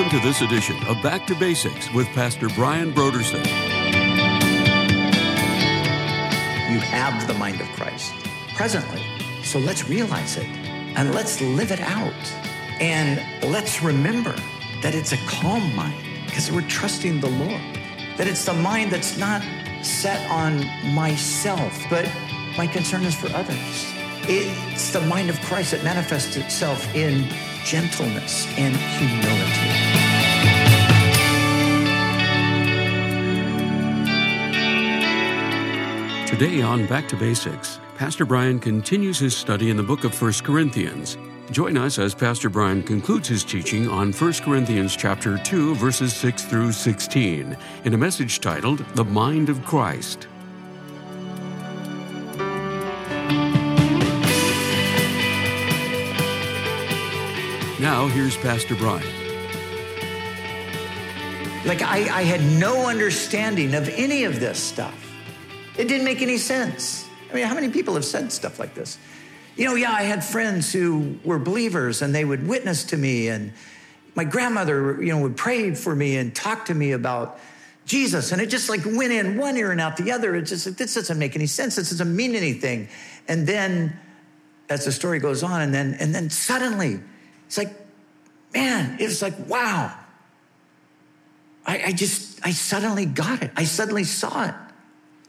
Welcome to this edition of Back to Basics with Pastor Brian Brodersen. You have the mind of Christ presently. So let's realize it and let's live it out. And let's remember that it's a calm mind because we're trusting the Lord. That it's the mind that's not set on myself, but my concern is for others. It's the mind of Christ that manifests itself in gentleness and humility. Today on Back to Basics, Pastor Brian continues his study in the book of 1 Corinthians. Join us as Pastor Brian concludes his teaching on 1 Corinthians chapter 2 verses 6 through 16 in a message titled The Mind of Christ. Now here's Pastor Brian. Like I, I had no understanding of any of this stuff. It didn't make any sense. I mean, how many people have said stuff like this? You know, yeah, I had friends who were believers and they would witness to me, and my grandmother, you know, would pray for me and talk to me about Jesus, and it just like went in one ear and out the other. It just, this doesn't make any sense. This doesn't mean anything. And then, as the story goes on, and then, and then suddenly, it's like, man, it was like, wow. I, I just, I suddenly got it. I suddenly saw it.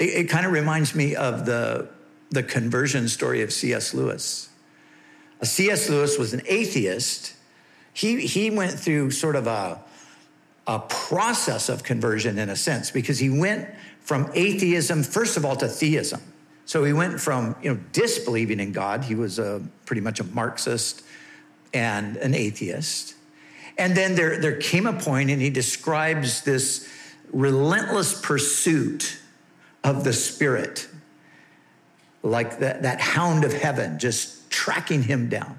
It, it kind of reminds me of the, the conversion story of C.S. Lewis. Uh, C.S. Lewis was an atheist. He, he went through sort of a, a process of conversion in a sense because he went from atheism, first of all, to theism. So he went from you know disbelieving in God. He was a, pretty much a Marxist and an atheist. And then there, there came a point, and he describes this relentless pursuit of the Spirit, like that, that hound of heaven just tracking him down.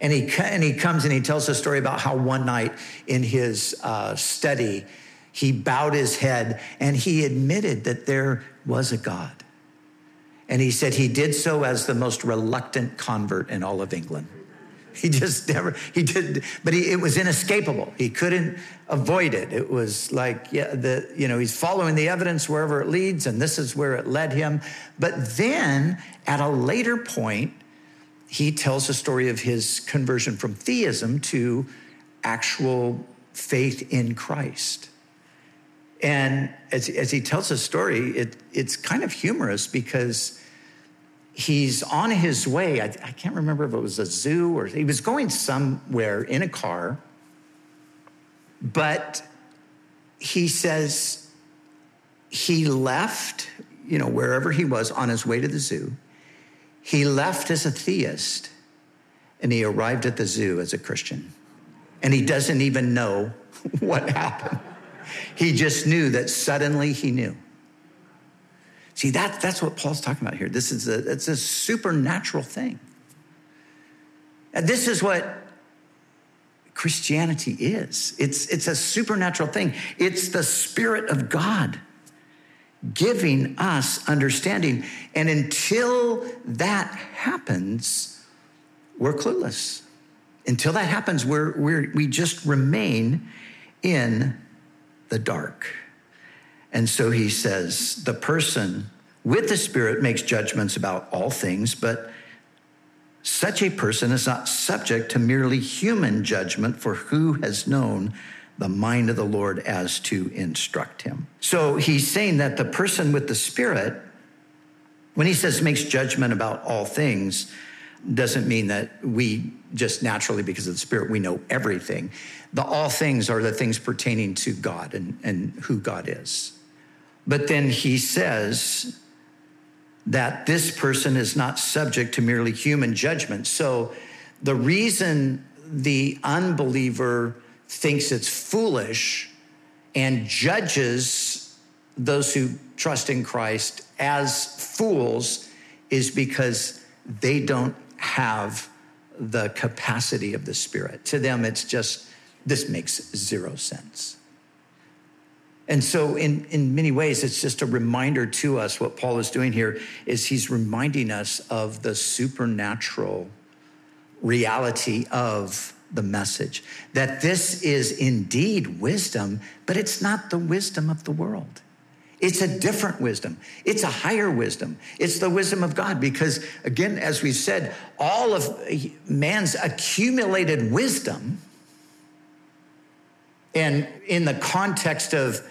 And he, and he comes and he tells a story about how one night in his uh, study, he bowed his head and he admitted that there was a God. And he said he did so as the most reluctant convert in all of England. He just never, he did, but he, it was inescapable. He couldn't avoid it. It was like, yeah, the, you know, he's following the evidence wherever it leads, and this is where it led him. But then at a later point, he tells the story of his conversion from theism to actual faith in Christ. And as, as he tells the story, it, it's kind of humorous because he's on his way. I, I, can't remember if it was a zoo or he was going somewhere in a car. But he says he left, you know, wherever he was on his way to the zoo. He left as a theist and he arrived at the zoo as a Christian. And he doesn't even know what happened. He just knew that suddenly he knew. See, that, that's what Paul's talking about here. This is a, it's a supernatural thing. And this is what Christianity is. It's, it's a supernatural thing. It's the Spirit of God giving us understanding. And until that happens, we're clueless. Until that happens, we're, we're, we just remain in the dark. And so he says, the person with the Spirit makes judgments about all things, but such a person is not subject to merely human judgment, for who has known the mind of the Lord as to instruct him? So he's saying that the person with the Spirit, when he says makes judgment about all things, doesn't mean that we just naturally, because of the Spirit, we know everything. The all things are the things pertaining to God and, and who God is. But then he says that this person is not subject to merely human judgment. So the reason the unbeliever thinks it's foolish and judges those who trust in Christ as fools is because they don't have the capacity of the Spirit. To them, it's just, this makes zero sense. And so, in, in many ways, it's just a reminder to us what Paul is doing here is he's reminding us of the supernatural reality of the message that this is indeed wisdom, but it's not the wisdom of the world. It's a different wisdom. It's a higher wisdom. It's the wisdom of God because, again, as we said, all of man's accumulated wisdom, and in the context of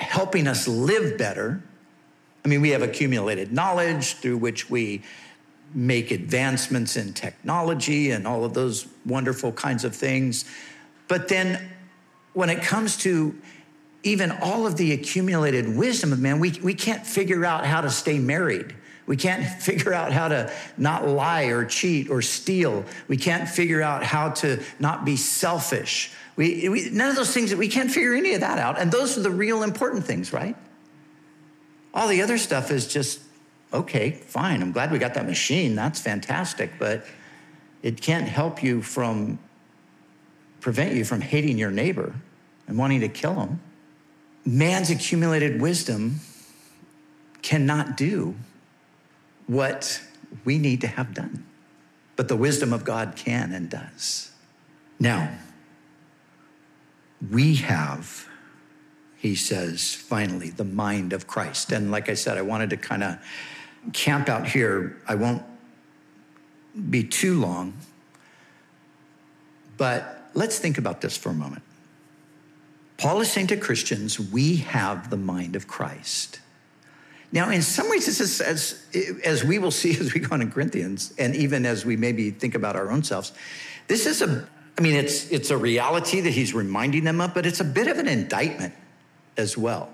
helping us live better, I mean, we have accumulated knowledge through which we make advancements in technology and all of those wonderful kinds of things. But then when it comes to even all of the accumulated wisdom of man, we, we can't figure out how to stay married. We can't figure out how to not lie or cheat or steal. We can't figure out how to not be selfish. We, we, none of those things, we can't figure any of that out. And those are the real important things, right? All the other stuff is just, okay, fine. I'm glad we got that machine. That's fantastic. But it can't help you from, prevent you from hating your neighbor and wanting to kill him man's accumulated wisdom cannot do what we need to have done. But the wisdom of God can and does. Now, we have, he says, finally, the mind of Christ. And like I said, I wanted to kind of camp out here. I won't be too long, but let's think about this for a moment. Paul is saying to Christians, we have the mind of Christ. Now, in some ways, this is as, as we will see as we go on in Corinthians, and even as we maybe think about our own selves, this is a, I mean, it's, it's a reality that he's reminding them of, but it's a bit of an indictment as well.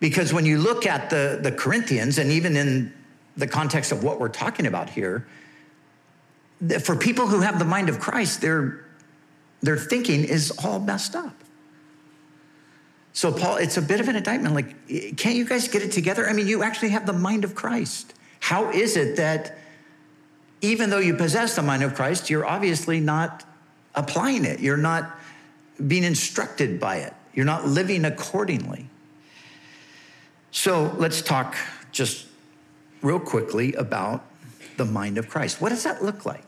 Because when you look at the, the Corinthians, and even in the context of what we're talking about here, for people who have the mind of Christ, they're their thinking is all messed up. So, Paul, it's a bit of an indictment. Like, can't you guys get it together? I mean, you actually have the mind of Christ. How is it that even though you possess the mind of Christ, you're obviously not applying it? You're not being instructed by it, you're not living accordingly. So, let's talk just real quickly about the mind of Christ. What does that look like?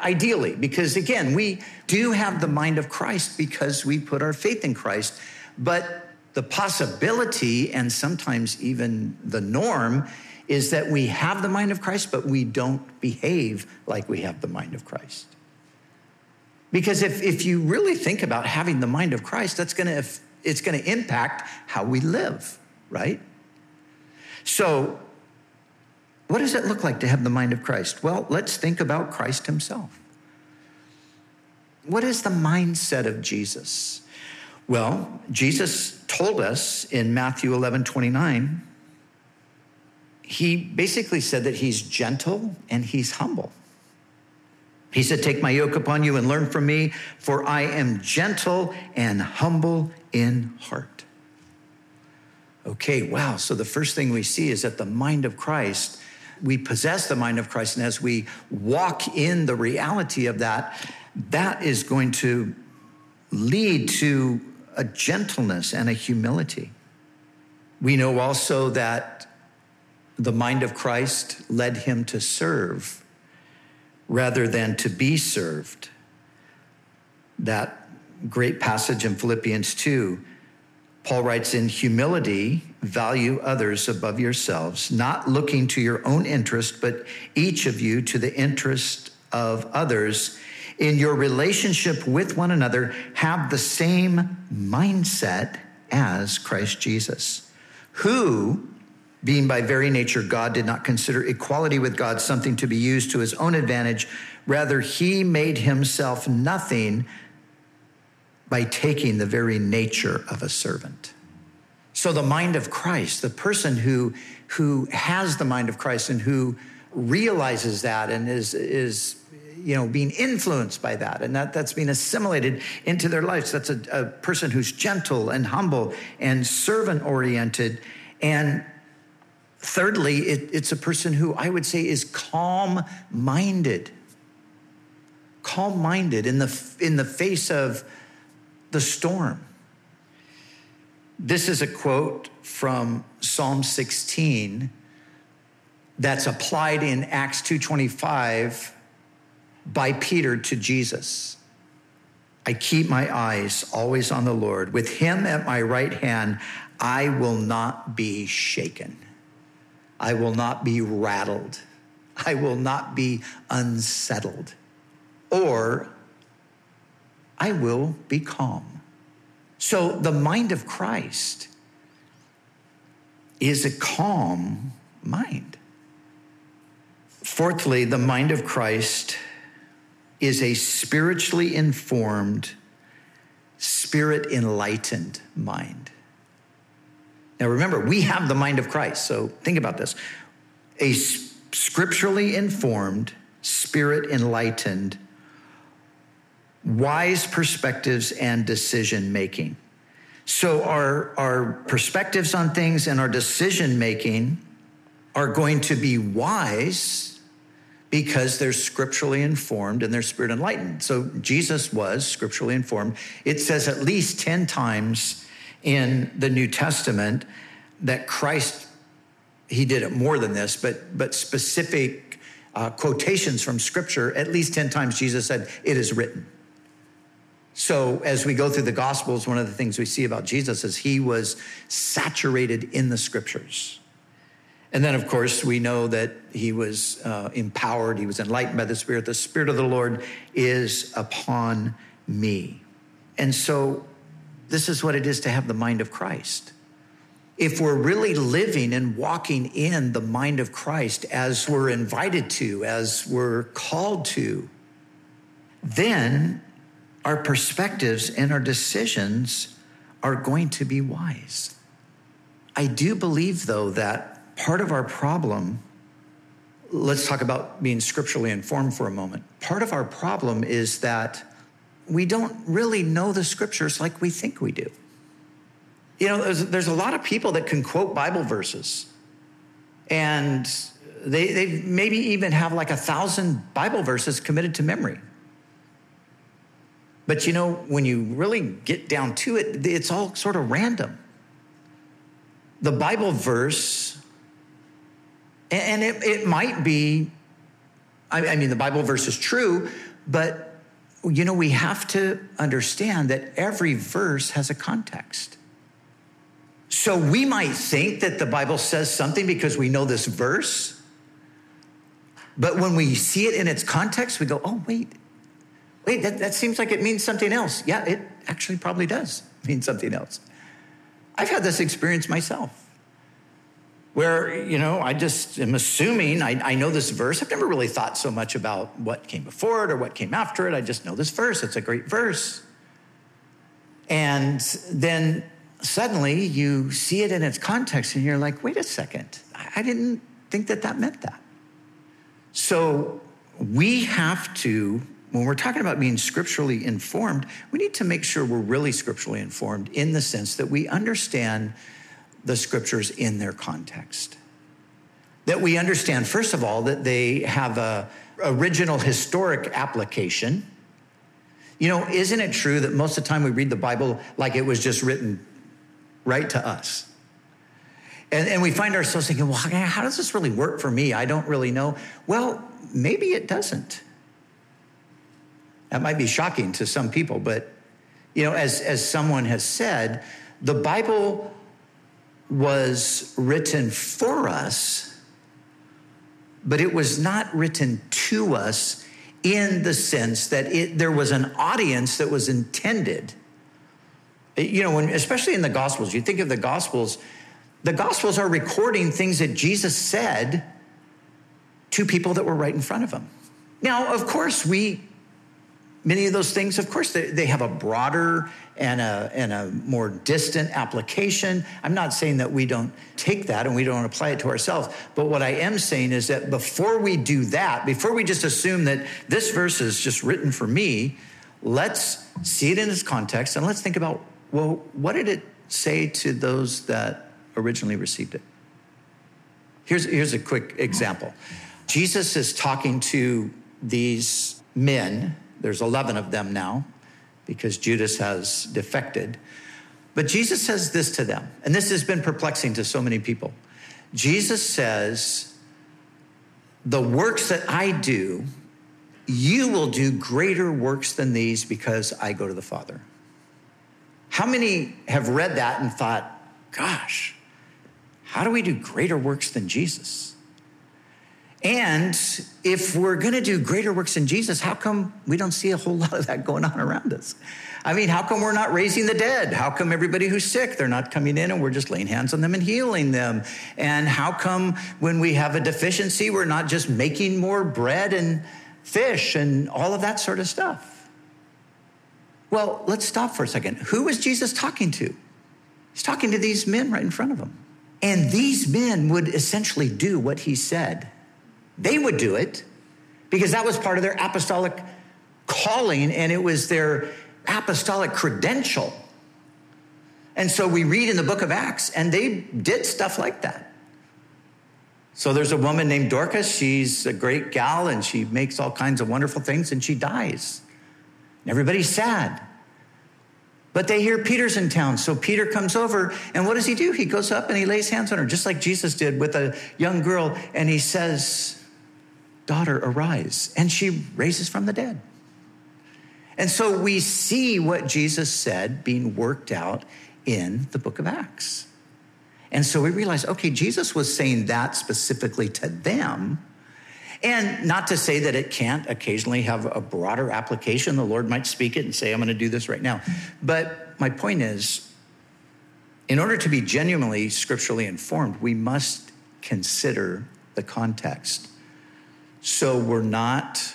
ideally, because again, we do have the mind of Christ because we put our faith in Christ. But the possibility, and sometimes even the norm, is that we have the mind of Christ, but we don't behave like we have the mind of Christ. Because if, if you really think about having the mind of Christ, that's gonna, it's gonna impact how we live, right? So what does it look like to have the mind of Christ? Well, let's think about Christ himself. What is the mindset of Jesus? Well, Jesus told us in Matthew 11 29, he basically said that he's gentle and he's humble. He said, Take my yoke upon you and learn from me, for I am gentle and humble in heart. Okay, wow. So the first thing we see is that the mind of Christ we possess the mind of Christ, and as we walk in the reality of that, that is going to lead to a gentleness and a humility. We know also that the mind of Christ led him to serve rather than to be served. That great passage in Philippians 2 Paul writes, in humility, value others above yourselves, not looking to your own interest, but each of you to the interest of others. In your relationship with one another, have the same mindset as Christ Jesus, who, being by very nature God, did not consider equality with God something to be used to his own advantage. Rather, he made himself nothing by taking the very nature of a servant. So, the mind of Christ, the person who, who has the mind of Christ and who realizes that and is, is you know, being influenced by that and that, that's being assimilated into their lives. That's a, a person who's gentle and humble and servant oriented. And thirdly, it, it's a person who I would say is calm minded. Calm minded in the, in the face of the storm. This is a quote from Psalm 16 that's applied in Acts 2:25 by Peter to Jesus. I keep my eyes always on the Lord. With him at my right hand, I will not be shaken. I will not be rattled. I will not be unsettled. Or I will be calm. So the mind of Christ is a calm mind. Fourthly, the mind of Christ is a spiritually informed, spirit enlightened mind. Now remember, we have the mind of Christ, so think about this. A scripturally informed, spirit enlightened, wise perspectives and decision making. So our, our perspectives on things and our decision making are going to be wise because they're scripturally informed and they're spirit enlightened. So Jesus was scripturally informed. It says at least 10 times in the New Testament that Christ, he did it more than this, but, but specific uh, quotations from scripture, at least 10 times Jesus said, It is written. So, as we go through the Gospels, one of the things we see about Jesus is he was saturated in the scriptures. And then, of course, we know that he was uh, empowered, he was enlightened by the Spirit. The Spirit of the Lord is upon me. And so, this is what it is to have the mind of Christ. If we're really living and walking in the mind of Christ as we're invited to, as we're called to, then our perspectives and our decisions are going to be wise. I do believe, though, that part of our problem, let's talk about being scripturally informed for a moment. Part of our problem is that we don't really know the scriptures like we think we do. You know, there's, there's a lot of people that can quote Bible verses, and they, they maybe even have like a thousand Bible verses committed to memory. But you know, when you really get down to it, it's all sort of random. The Bible verse, and it, it might be, I mean, the Bible verse is true, but you know, we have to understand that every verse has a context. So we might think that the Bible says something because we know this verse, but when we see it in its context, we go, oh, wait, wait, that, that seems like it means something else. Yeah, it actually probably does mean something else. I've had this experience myself where, you know, I just am assuming I, I, know this verse. I've never really thought so much about what came before it or what came after it. I just know this verse. It's a great verse. And then suddenly you see it in its context and you're like, wait a second, I didn't think that that meant that. So we have to when we're talking about being scripturally informed, we need to make sure we're really scripturally informed in the sense that we understand the scriptures in their context. That we understand, first of all, that they have a original historic application. You know, isn't it true that most of the time we read the Bible like it was just written right to us? And, and we find ourselves thinking, well, how does this really work for me? I don't really know. Well, maybe it doesn't. That might be shocking to some people, but you know, as, as someone has said, the Bible was written for us, but it was not written to us in the sense that it, there was an audience that was intended. You know, when, especially in the Gospels, you think of the Gospels, the Gospels are recording things that Jesus said to people that were right in front of him. Now, of course, we many of those things, of course, they, they have a broader and a, and a more distant application. I'm not saying that we don't take that and we don't apply it to ourselves. But what I am saying is that before we do that, before we just assume that this verse is just written for me, let's see it in its context and let's think about well, what did it say to those that originally received it? Here's, here's a quick example Jesus is talking to these men there's 11 of them now because Judas has defected. But Jesus says this to them, and this has been perplexing to so many people. Jesus says, The works that I do, You will do greater works than these because I go to the Father. How many have read that and thought, gosh, how do we do greater works than Jesus? And if we're going to do greater works in Jesus, how come we don't see a whole lot of that going on around us? I mean, how come we're not raising the dead? How come everybody who's sick, they're not coming in and we're just laying hands on them and healing them? And how come when we have a deficiency, we're not just making more bread and fish and all of that sort of stuff? Well, let's stop for a second. Who was Jesus talking to? He's talking to these men right in front of him. And these men would essentially do what he said. They would do it because that was part of their apostolic calling and it was their apostolic credential. And so we read in the book of Acts, and they did stuff like that. So there's a woman named Dorcas. She's a great gal, and she makes all kinds of wonderful things, and she dies. Everybody's sad. But they hear Peter's in town. So Peter comes over, and what does he do? He goes up and he lays hands on her, just like Jesus did with a young girl, and he says, Daughter, arise. And she raises from the dead. And so we see what Jesus said being worked out in the book of Acts. And so we realize, okay, Jesus was saying that specifically to them. And not to say that it can't occasionally have a broader application. The Lord might speak it and say, I'm going to do this right now. But my point is, in order to be genuinely scripturally informed, we must consider the context. So we're not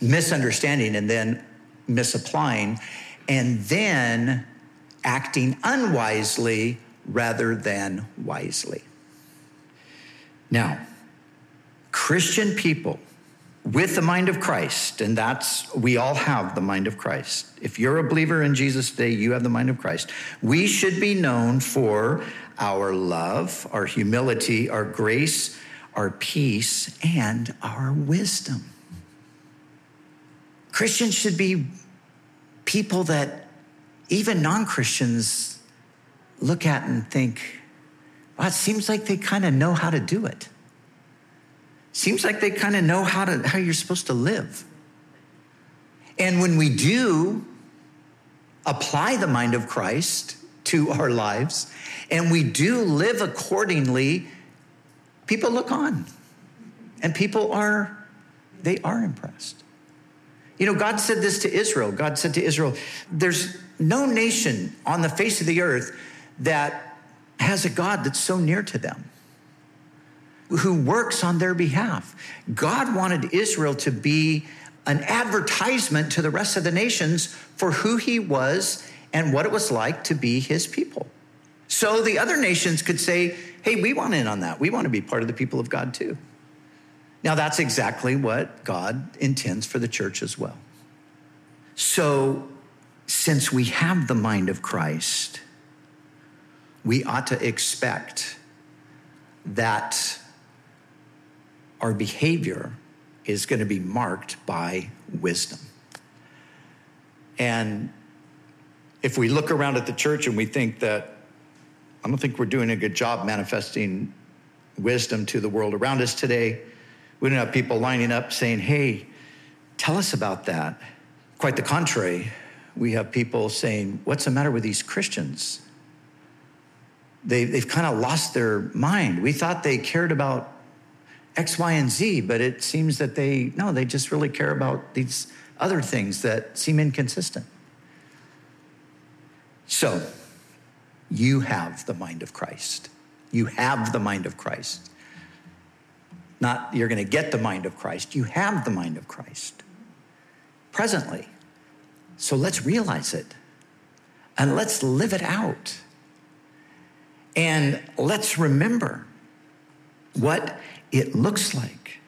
misunderstanding and then misapplying, and then acting unwisely rather than wisely. Now, Christian people with the mind of Christ, and that's, we all have the mind of Christ. If you're a believer in Jesus today, you have the mind of Christ. We should be known for our love, our humility, our grace, our peace, and our wisdom. Christians should be people that even non Christians look at and think, wow, it seems like they kind of know how to do it. Seems like they kind of know how to how you're supposed to live. And when we do apply the mind of Christ to our lives and we do live accordingly, people look on and people are they are impressed. You know, God said this to Israel. God said to Israel, There's no nation on the face of the earth that has a God that's so near to them, who works on their behalf. God wanted Israel to be an advertisement to the rest of the nations for who he was and what it was like to be his people. So the other nations could say, Hey, we want in on that. We want to be part of the people of God too. Now, that's exactly what God intends for the church as well. So, since we have the mind of Christ, we ought to expect that our behavior is going to be marked by wisdom. And if we look around at the church and we think that, I don't think we're doing a good job manifesting wisdom to the world around us today, we don't have people lining up saying, hey, tell us about that. Quite the contrary, we have people saying, what's the matter with these Christians? They, they've kind of lost their mind. We thought they cared about X, Y, and Z, but it seems that they, no, they just really care about these other things that seem inconsistent. So, you have the mind of Christ. You have the mind of Christ. Not you're going to get the mind of Christ, you have the mind of Christ presently. So let's realize it and let's live it out. And let's remember what it looks like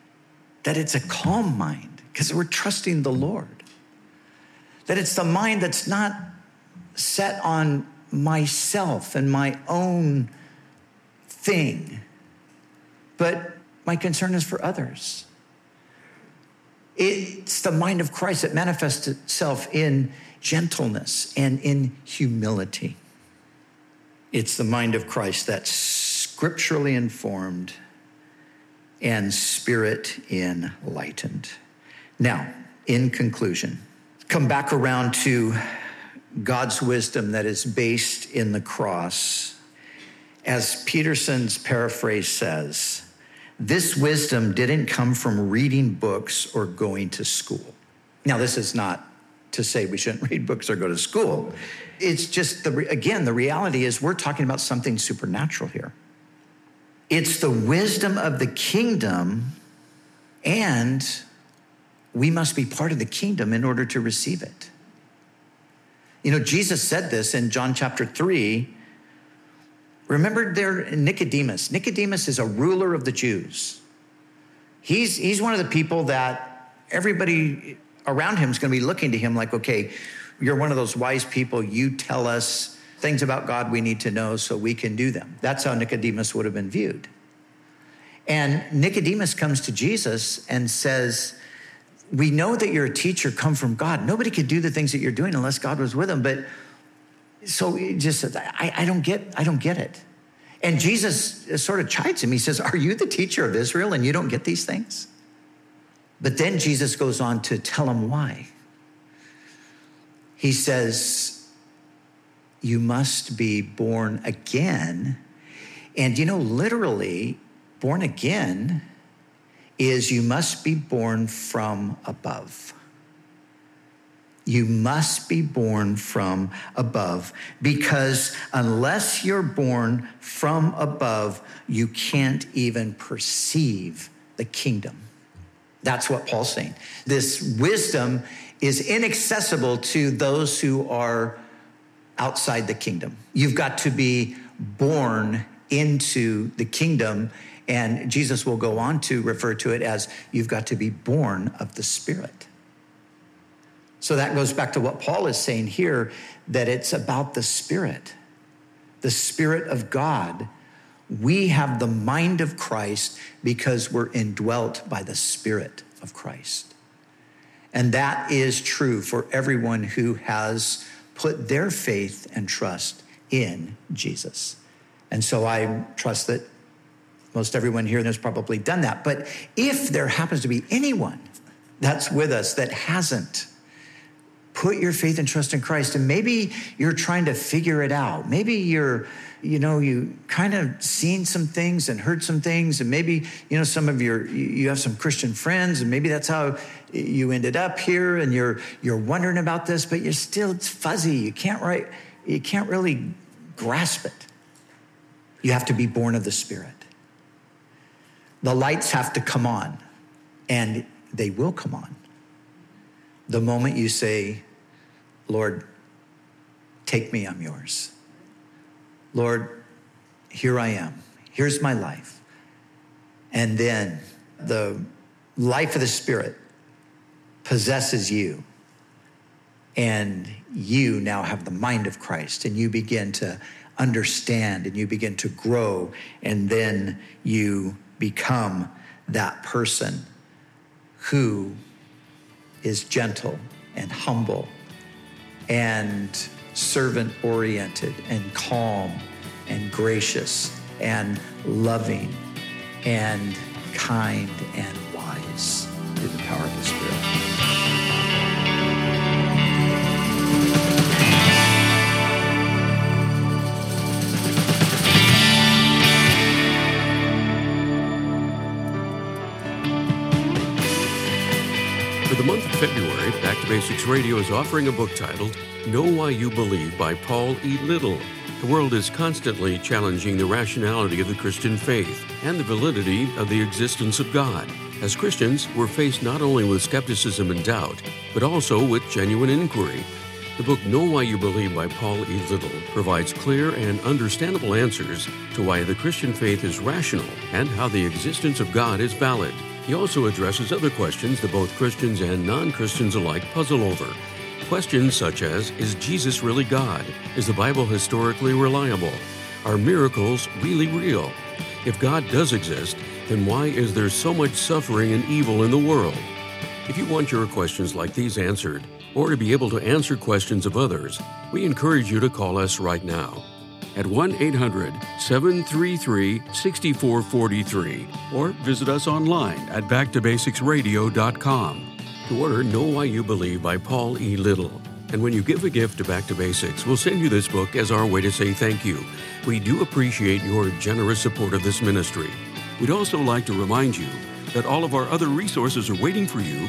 that it's a calm mind because we're trusting the Lord. That it's the mind that's not set on myself and my own thing, but my concern is for others. It's the mind of Christ that manifests itself in gentleness and in humility. It's the mind of Christ that's scripturally informed and spirit enlightened. Now, in conclusion, come back around to God's wisdom that is based in the cross. As Peterson's paraphrase says, this wisdom didn't come from reading books or going to school. Now, this is not to say we shouldn't read books or go to school. It's just, the, again, the reality is we're talking about something supernatural here. It's the wisdom of the kingdom, and we must be part of the kingdom in order to receive it. You know, Jesus said this in John chapter 3. Remember there Nicodemus. Nicodemus is a ruler of the Jews. He's, he's one of the people that everybody around him is going to be looking to him like, okay, you're one of those wise people. You tell us things about God we need to know so we can do them. That's how Nicodemus would have been viewed. And Nicodemus comes to Jesus and says, We know that you're a teacher come from God. Nobody could do the things that you're doing unless God was with him. But so just I, I don't get, I don't get it. And Jesus sort of chides him. He says, Are you the teacher of Israel and you don't get these things? But then Jesus goes on to tell him why. He says, You must be born again. And you know, literally, born again is you must be born from above. You must be born from above because unless you're born from above, you can't even perceive the kingdom. That's what Paul's saying. This wisdom is inaccessible to those who are outside the kingdom. You've got to be born into the kingdom. And Jesus will go on to refer to it as you've got to be born of the Spirit. So that goes back to what Paul is saying here that it's about the Spirit, the Spirit of God we have the mind of Christ because we're indwelt by the Spirit of Christ. And that is true for everyone who has put their faith and trust in Jesus. And so I trust that most everyone here has probably done that. But if there happens to be anyone that's with us that hasn't, put your faith and trust in Christ. And maybe you're trying to figure it out. Maybe you're you know, you kind of seen some things and heard some things, and maybe, you know, some of your, you have some Christian friends, and maybe that's how you ended up here, and you're, you're wondering about this, but you're still, it's fuzzy. You can't write, you can't really grasp it. You have to be born of the Spirit. The lights have to come on, and they will come on. The moment you say, Lord, take me, I'm yours. Lord, here I am. Here's my life. And then the life of the Spirit possesses you. And you now have the mind of Christ, and you begin to understand and you begin to grow, and then you become that person who is gentle and humble and servant oriented and calm and gracious and loving and kind and wise through the power of the Spirit. The month of February, Back to Basics Radio is offering a book titled Know Why You Believe by Paul E. Little. The world is constantly challenging the rationality of the Christian faith and the validity of the existence of God. As Christians, we're faced not only with skepticism and doubt, but also with genuine inquiry. The book Know Why You Believe by Paul E. Little provides clear and understandable answers to why the Christian faith is rational and how the existence of God is valid. He also addresses other questions that both Christians and non Christians alike puzzle over. Questions such as Is Jesus really God? Is the Bible historically reliable? Are miracles really real? If God does exist, then why is there so much suffering and evil in the world? If you want your questions like these answered, or to be able to answer questions of others, we encourage you to call us right now at 1 800 733 6443 or visit us online at backtobasicsradio.com. To order Know Why You Believe by Paul E. Little. And when you give a gift to Back to Basics, we'll send you this book as our way to say thank you. We do appreciate your generous support of this ministry. We'd also like to remind you that all of our other resources are waiting for you